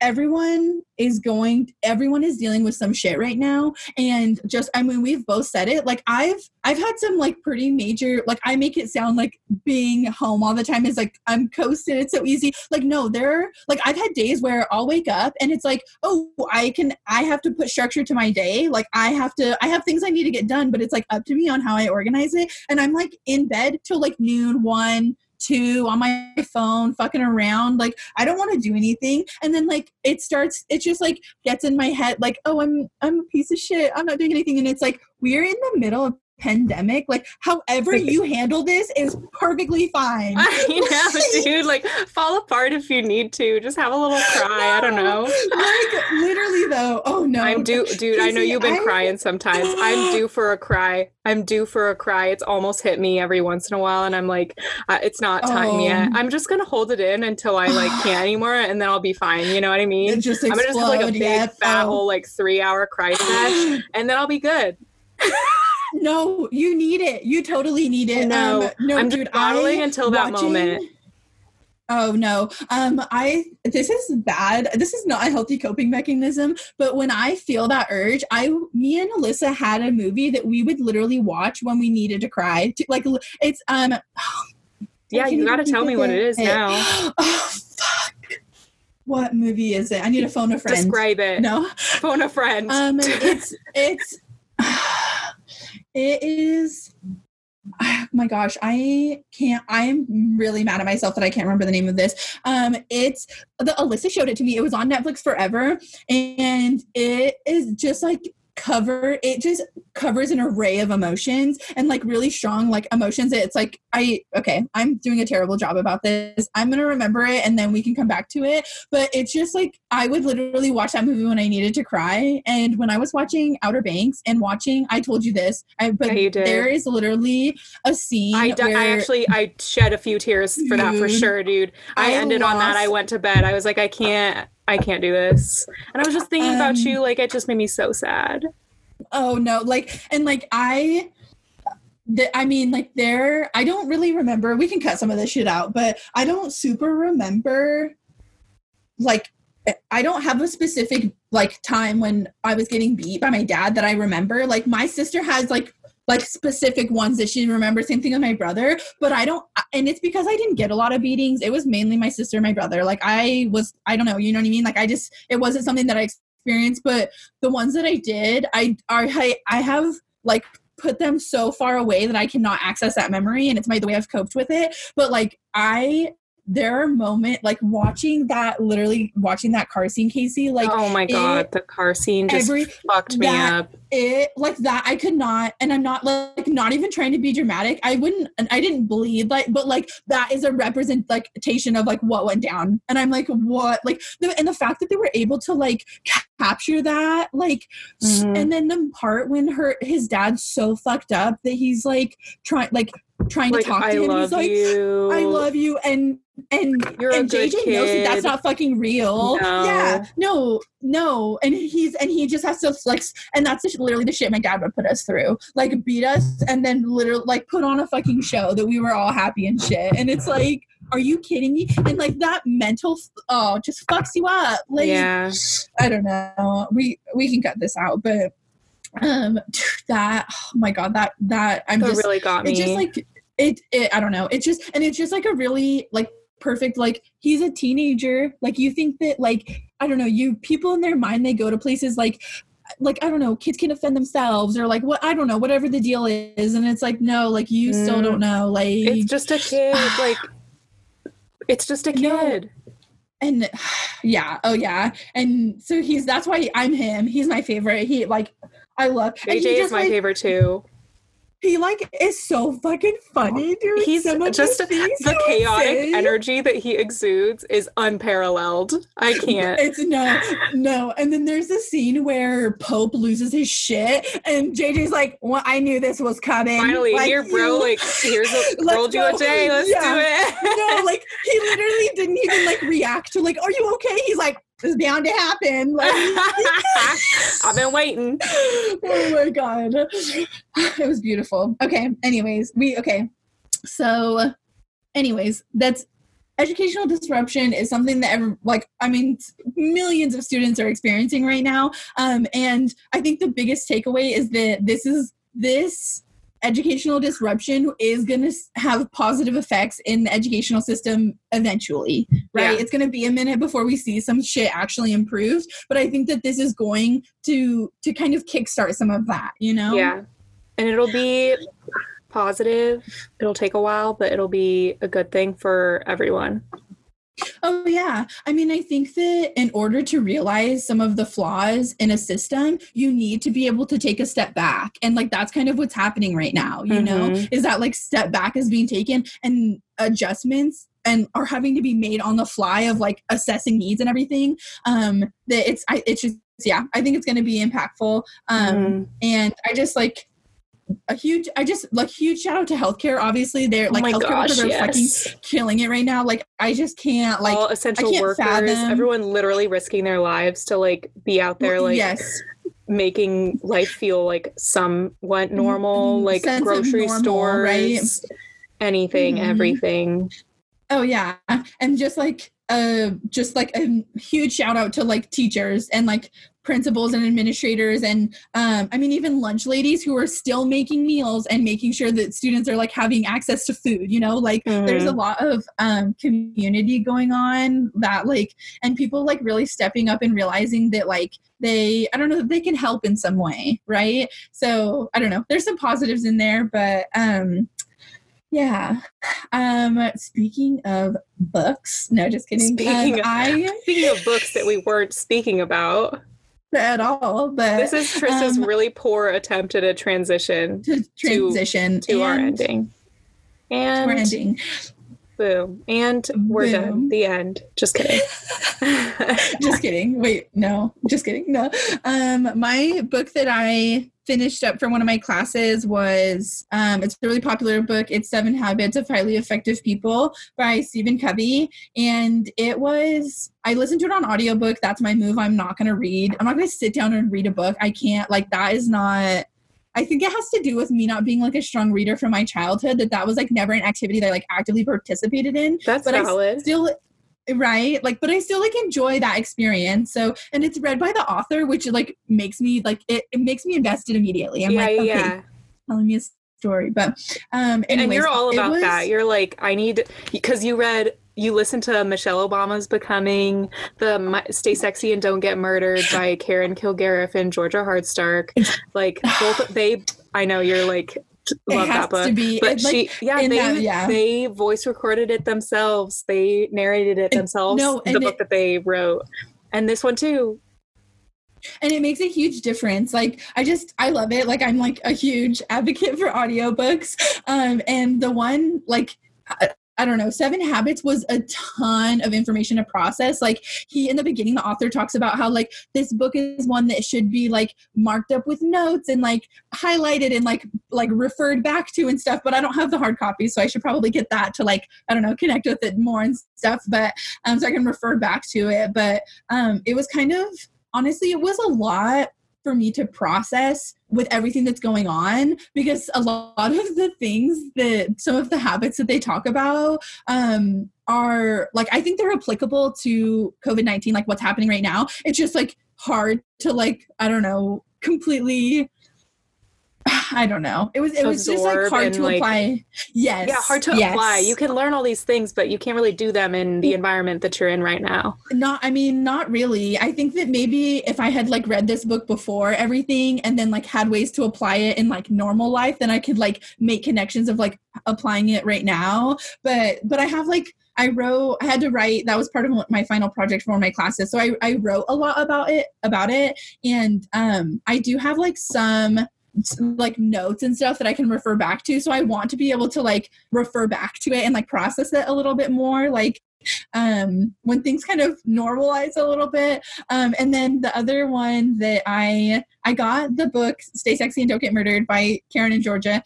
everyone is going everyone is dealing with some shit right now. And just i mean we've both said it. Like i've i've had some like pretty major like i make it sound like being home all the time is like i'm coasting it's so easy. Like no there like i've had days where i'll wake up and it's like oh i can i have to put structure to my day. Like i have to i have things i need to get done but it's like up to me on how i organize it. And i'm like in bed till like noon one two on my phone fucking around like i don't want to do anything. And then like it starts it just like gets in my head like oh i'm i'm a piece of shit. I'm not doing anything. And it's like we're in the middle of pandemic like however you handle this is perfectly fine I know, dude. Like, fall apart if you need to. Just have a little cry. I don't know. like literally though oh no I'm due, dude. I know you've been I- crying sometimes. I'm due for a cry. I'm due for a cry. It's almost hit me every once in a while, and I'm like, uh, it's not time Oh. yet. I'm just gonna hold it in until I like can't anymore, and then I'll be fine. You know what I mean? it just I'm gonna just have like a big fat Oh. whole like three hour cry sesh, and then I'll be good. no you need it you totally need it No, um, no I'm dude just bottling I- until that watching- moment. Oh no. Um I this is bad. This is not a healthy coping mechanism, but when I feel that urge, I me and Alyssa had a movie that we would literally watch when we needed to cry. To, like it's um Yeah, you gotta tell me what it is it. now. oh fuck. What movie is it? I need to phone a friend. Describe it. No. Phone a friend. Um it's it's it is oh my gosh i can't i'm really mad at myself that i can't remember the name of this. Um it's the alyssa showed it to me. It was on netflix forever and it is just like cover it just covers an array of emotions and like really strong like emotions it's like i okay i'm doing a terrible job about this i'm gonna remember it and then we can come back to it but it's just like i would literally watch that movie when i needed to cry and when i was watching outer banks and watching i told you this i but Yeah, there is literally a scene I, d- I where actually I shed a few tears for that for sure, dude. I, I ended on that. I went to bed. I was like, I can't, I can't do this. And I was just thinking about Um, you. Like, it just made me so sad. oh no like and like i the, I mean, like there, I don't really remember. We can cut some of this shit out, but I don't super remember. Like, I don't have a specific like time when I was getting beat by my dad that I remember. Like, my sister has like like specific ones that she remembers. Same thing with my brother, but I don't, and it's because I didn't get a lot of beatings. It was mainly my sister and my brother. Like I was, I don't know, you know what I mean? Like I just, it wasn't something that I experienced, but the ones that I did, I are, I, I have like put them so far away that I cannot access that memory, and it's my the way I've coped with it. But like I there are moments like watching that literally watching that car scene casey like oh my god it, the car scene just every, fucked me up it like that i could not and i'm not like not even trying to be dramatic i wouldn't and i didn't bleed like but like that is a representation of like what went down and i'm like what like the, and the fact that they were able to like capture that like mm-hmm. and then the part when her his dad's so fucked up that he's like trying like trying like, to talk to I him. He's like, you. I love you. And and You're and JJ kid. knows that that's not fucking real. No. Yeah, no, no. And he's and he just has to flex. And that's literally the shit my dad would put us through. Like beat us and then literally like put on a fucking show that we were all happy and shit. And it's like, are you kidding me? And like that mental, oh, just fucks you up. Like, yeah. I don't know. We we can cut this out, but um that oh my god that that i'm that just really got me it just like it, it i don't know it just and it's just like a really like perfect like he's a teenager like you think that like i don't know you people in their mind they go to places like like I don't know, kids can offend themselves or like what I don't know, whatever the deal is, and it's like no, like you mm. still don't mm. know, like it's just a kid, like it's just a kid. No. And yeah, oh yeah, and so he's that's why I'm him. He's my favorite. He like I love JJ is my like, favorite too he like is so fucking funny, dude. He's just the chaotic energy that he exudes is unparalleled. I can't. It's no, no. And then there's the scene where Pope loses his shit, and JJ's like, "Well, I knew this was coming." Finally, like, here, bro. Like, here's a rolled you a day. Let's yeah. do it. no, like he literally didn't even like react to like, "Are you okay?" He's like, it's bound to happen. Like, I've been waiting. oh my god, it was beautiful. Okay. Anyways, we okay. So, anyways, that's educational disruption is something that like i mean millions of students are experiencing right now um, and i think the biggest takeaway is that this is this educational disruption is going to have positive effects in the educational system eventually right? Yeah. it's going to be a minute before we see some shit actually improved, but i think that this is going to to kind of kickstart some of that you know? Yeah. And it'll be positive. It'll take a while but it'll be a good thing for everyone Oh, yeah. I mean, I think that in order to realize some of the flaws in a system, you need to be able to take a step back. And like that's kind of what's happening right now, you mm-hmm. know, is that like step back is being taken and adjustments and are having to be made on the fly of like assessing needs and everything. Um, that it's, I, it's just, yeah, I think it's going to be impactful. Um, mm-hmm. and I just like, a huge i just like huge shout out to healthcare obviously they're oh like healthcare gosh, workers are yes. fucking killing it right now like i just can't like all essential workers fathom. everyone literally risking their lives to like be out there like yes making life feel like somewhat normal mm-hmm. like Sense grocery normal, stores right anything mm-hmm. everything oh yeah and just like uh just like a huge shout out to like teachers and like principals and administrators and um, i mean even lunch ladies who are still making meals and making sure that students are like having access to food you know? Like mm-hmm. there's a lot of um, community going on that like and people like really stepping up and realizing that like they i don't know they can help in some way right? So i don't know. There's some positives in there but um yeah. Um speaking of books, no just kidding. Speaking, um, of, I, speaking of books that we weren't speaking about at all. But this is Trista's um, really poor attempt at a transition to transition to, to our ending. And our ending. Boom. And we're Boom. done. The end. Just kidding. just kidding. Wait, no. Just kidding. No. Um my book that I finished up for one of my classes was um, it's a really popular book it's seven habits of highly effective people by stephen covey and it was i listened to it on audiobook that's my move i'm not going to read i'm not going to sit down and read a book i can't like that is not I think it has to do with me not being like a strong reader from my childhood. That that was like never an activity that I like actively participated in. That's but valid. I still right like but i still like enjoy that experience so and it's read by the author which like makes me like it, it makes me invested immediately i'm yeah, like okay yeah. telling me a story. But um, anyways, and you're all about was- that. You're like, I need because you read, you listen to Michelle Obama's Becoming, the Stay Sexy and Don't Get Murdered by Karen Kilgariff and Georgia Hardstark. Like both, they. I know you're like love it that book. to be but it, like, she, yeah, they that- yeah. they voice recorded it themselves. They narrated it themselves. no, the book it- that they wrote, and this one too. and it makes a huge difference like i just i love it like i'm like a huge advocate for audiobooks um and the one like I, don't know seven habits was a ton of information to process. Like he in the beginning the author talks about how like this book is one that should be like marked up with notes and like highlighted and like like referred back to and stuff but i don't have the hard copy so i should probably get that to like i don't know connect with it more and stuff but um so i can refer back to it. But um it was kind of honestly, it was a lot for me to process with everything that's going on because a lot of the things that some of the habits that they talk about um, are like, I think they're applicable to COVID 19, like what's happening right now. It's just like hard to, like, I don't know, completely. I don't know. It was it was just like hard to like- apply. Yes. Yeah, hard to yes. apply. You can learn all these things, but you can't really do them in the environment that you're in right now. not i mean not really i think that maybe if i had like read this book before everything and then like had ways to apply it in like normal life then i could like make connections of like applying it right now but but i have like i wrote i had to write that was part of my final project for my classes so i, I wrote a lot about it about it and um i do have like some like notes and stuff that I can refer back to. So I want to be able to like refer back to it and like process it a little bit more. Like um when things kind of normalize a little bit um and then the other one that i i got the book stay sexy and don't get murdered by karen and georgia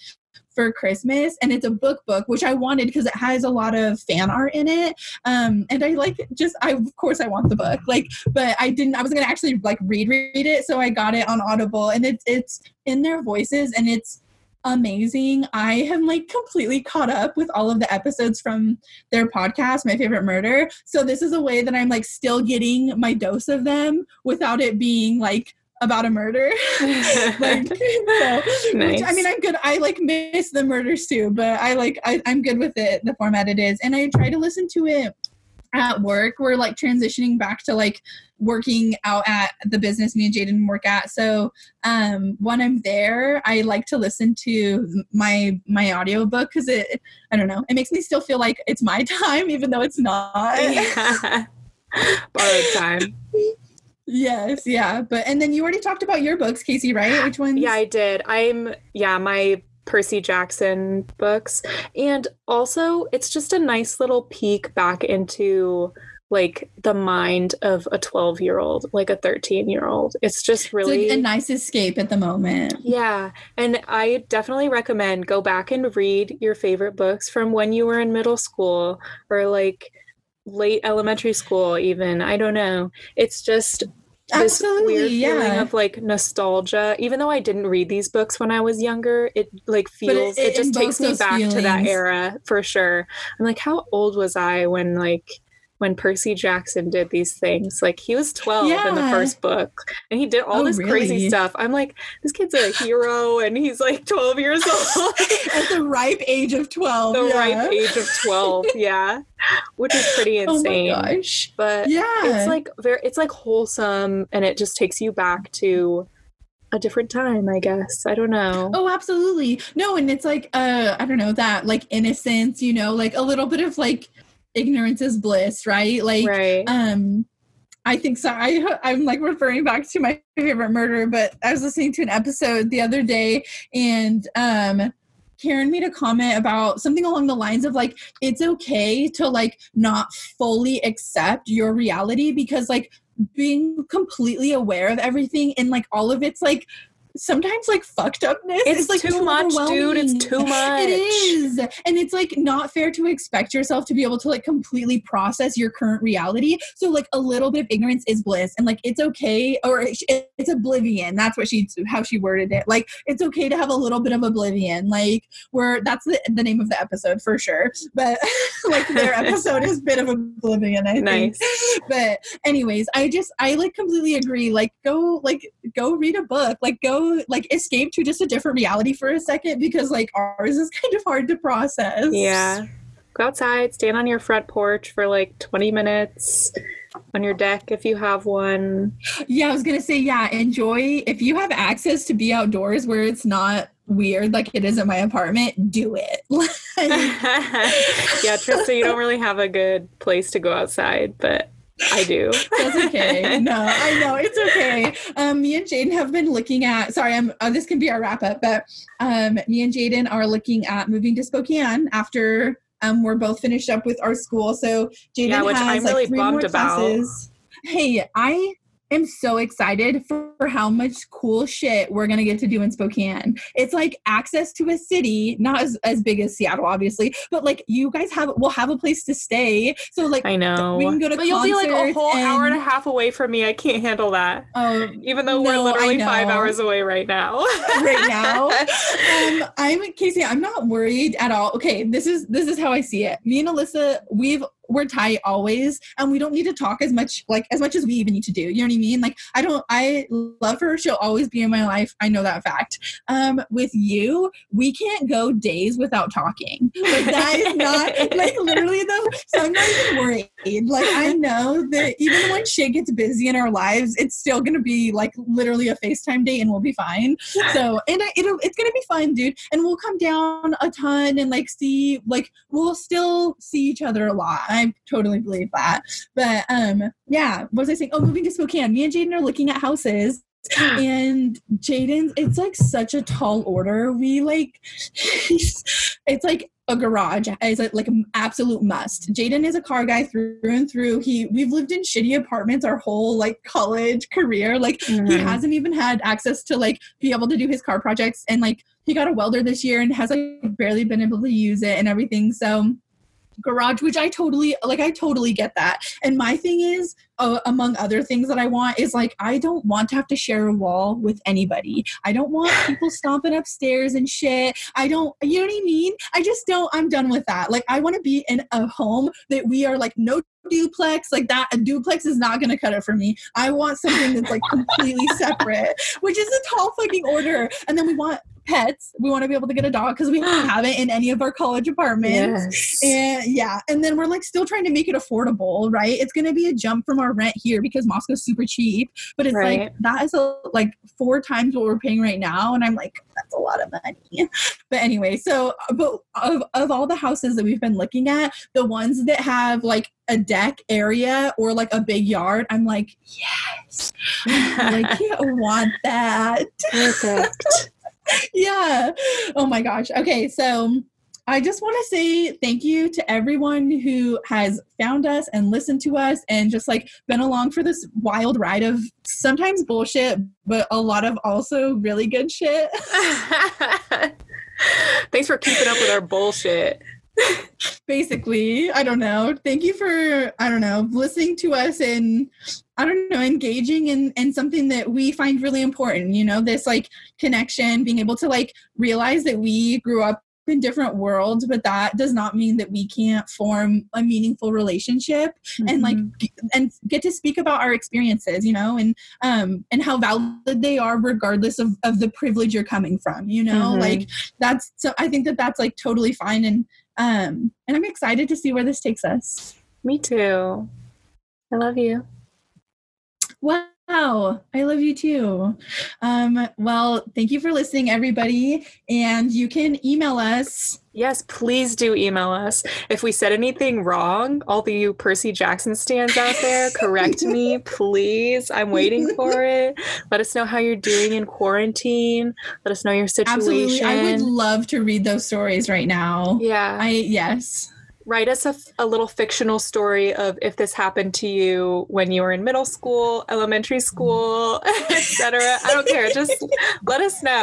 for christmas and it's a book book which i wanted because it has a lot of fan art in it um and i like just i of course i want the book like but i didn't i was gonna actually like read read it so i got it on audible and it's it's in their voices and it's amazing. I am like completely caught up with all of the episodes from their podcast, My Favorite Murder. So this is a way that I'm like still getting my dose of them without it being like about a murder. like so, which, I mean I'm good. I like miss the murders too, but I like I, I'm good with it, the format it is. And I try to listen to it at work. We're like transitioning back to like working out at the business me and Jaden work at. So um when I'm there, I like to listen to my my audiobook because it I don't know, it makes me still feel like it's my time even though it's not. yeah. Borrowed time. yes, yeah. But and then you already talked about your books, Casey, right? Which ones? Yeah, I did. I'm yeah, my Percy Jackson books. And also it's just a nice little peek back into like the mind of a 12 year old, like a 13 year old. It's just It's really like a nice escape at the moment. Yeah, and I definitely recommend go back and read your favorite books from when you were in middle school or like late elementary school even. I don't know. It's just this Absolutely, weird feeling yeah. of like nostalgia. Even though I didn't read these books when I was younger, it like But it- feels it, it just takes me back to that era for sure. I'm like, how old was I when like when Percy Jackson did these things? Like he was 12 in the first book and he did all Oh, this crazy stuff. I'm like, this kid's a hero and he's like 12 years old. At the ripe age of 12. the yeah. ripe age of 12, yeah. Which is pretty insane. Oh gosh. But Yeah. it's like very it's like wholesome and it just takes you back to a different time, I guess. I don't know. Oh, absolutely. No, and it's like uh I don't know that like innocence, you know, like a little bit of like ignorance is bliss, right? Like right. um I think so. I I'm like referring back to my favorite murder, but I was listening to an episode the other day and um Karen made a comment about something along the lines of like it's okay to like not fully accept your reality because like being completely aware of everything and like all of its like sometimes like fucked upness It's is like too much, dude. It's too much. It is. And it's like not fair to expect yourself to be able to like completely process your current reality. So like a little bit of ignorance is bliss and like it's okay or it's oblivion. That's what she how she worded it. Like it's okay to have a little bit of oblivion. Like where that's the, the name of the episode for sure. But like their episode is bit of oblivion, I think. But anyways, I just I like completely agree. Like go like go read a book. Like go go like escape to just a different reality for a second because like ours is kind of hard to process. Yeah. Go outside, stand on your front porch for like 20 minutes on your deck if you have one. Yeah, I was gonna say, yeah, enjoy if you have access to be outdoors where it's not weird like it is in my apartment, do it. yeah, Trista, you don't really have a good place to go outside, but I do. That's okay. No, I know it's okay. Um, me and Jaden have been looking at. Sorry, I'm. Uh, this can be our wrap up, but um, me and Jaden are looking at moving to Spokane after um, we're both finished up with our school. So Jaden Yeah, which has I'm like really three more about. classes. Hey, I am so excited for, for how much cool shit we're gonna get to do in Spokane. It's like access to a city, not as, as big as Seattle, obviously, but like you guys have will have a place to stay. So like I know. we can go to but you'll be like a concerts whole hour and a half away from me. I can't handle that. um, Even though we're literally five hours away right now. right now. um, I'm Casey. I'm not worried at all. Okay, this is this is how I see it. Me and Alyssa, we've we're tight always, and we don't need to talk as much like as much as we even need to do. You know what I mean? Like I don't. I love her. She'll always be in my life. I know that fact. Um, with you, we can't go days without talking. Like that is not like literally though. So I'm not even worried. Like I know that even when shit gets busy in our lives, it's still gonna be like literally a FaceTime date, and we'll be fine. So and I, it'll it's gonna be fun, dude. And we'll come down a ton and like see like we'll still see each other a lot. I totally believe that. But um yeah, what was I saying? Oh, moving to Spokane. Me and Jaden are looking at houses. And Jaden's, it's like such a tall order. We like, it's like a garage. It's like, like an absolute must. Jaden is a car guy through and through. He, we've lived in shitty apartments our whole like college career. Like he Mhm. hasn't even had access to like be able to do his car projects and like he got a welder this year and has like barely been able to use it and everything so garage which i totally like i totally get that. And my thing is uh, among other things that i want is like i don't want to have to share a wall with anybody. I don't want people stomping upstairs and shit. I don't you know what i mean? I just don't i'm done with that. Like i want to be in a home that we are like no duplex like that a duplex is not going to cut it for me. I want something that's like completely separate which is a tall fucking order. And then we want pets we want to be able to get a dog because we don't haven't in any of our college apartments Yes. and yeah, and then we're like still trying to make it affordable, right? It's going to be a jump from our rent here because Moscow's super cheap, but it's like that is a, like four times what we're paying right now, and I'm like that's a lot of money. But anyway, so uh, but of of all the houses that we've been looking at, the ones that have like a deck area or like a big yard, I'm like yes, I like I want that Perfect. yeah. Oh my gosh. Okay, so I just want to say thank you to everyone who has found us and listened to us and just like been along for this wild ride of sometimes bullshit, but a lot of also really good shit. Thanks for keeping up with our bullshit. Basically, I don't know. Thank you for I don't know listening to us and I don't know engaging in in something that we find really important. You know, this like connection, being able to like realize that we grew up in different worlds, but that does not mean that we can't form a meaningful relationship and like Mhm. and get to speak about our experiences you know and um and how valid they are regardless of of the privilege you're coming from you know Mhm. like that's so i think that that's like totally fine and um and i'm excited to see where this takes us me too. I love you. Wow i love you too um well thank you for listening everybody and you can email us Yes, please do email us. If we said anything wrong, all the you Percy Jackson stands out there, correct me, please. I'm waiting for it. Let us know how you're doing in quarantine. Let us know your situation. absolutely i would love to read those stories right now yeah. i yes Write us a little fictional story of if this happened to you when you were in middle school, elementary school, etc. I don't care. Just let us know.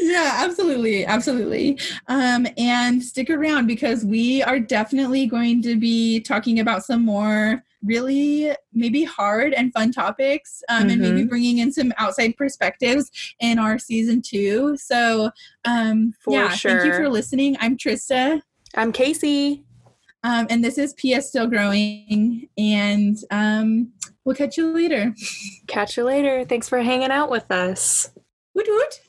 yeah absolutely absolutely um and stick around because we are definitely going to be talking about some more really maybe hard and fun topics um, and maybe Mhm. bringing in some outside perspectives in our season two so um For yeah thank you for listening i'm trista I'm Casey. um, and this is ps still growing and um we'll catch you later Catch you later. Thanks for hanging out with us. Woot woot.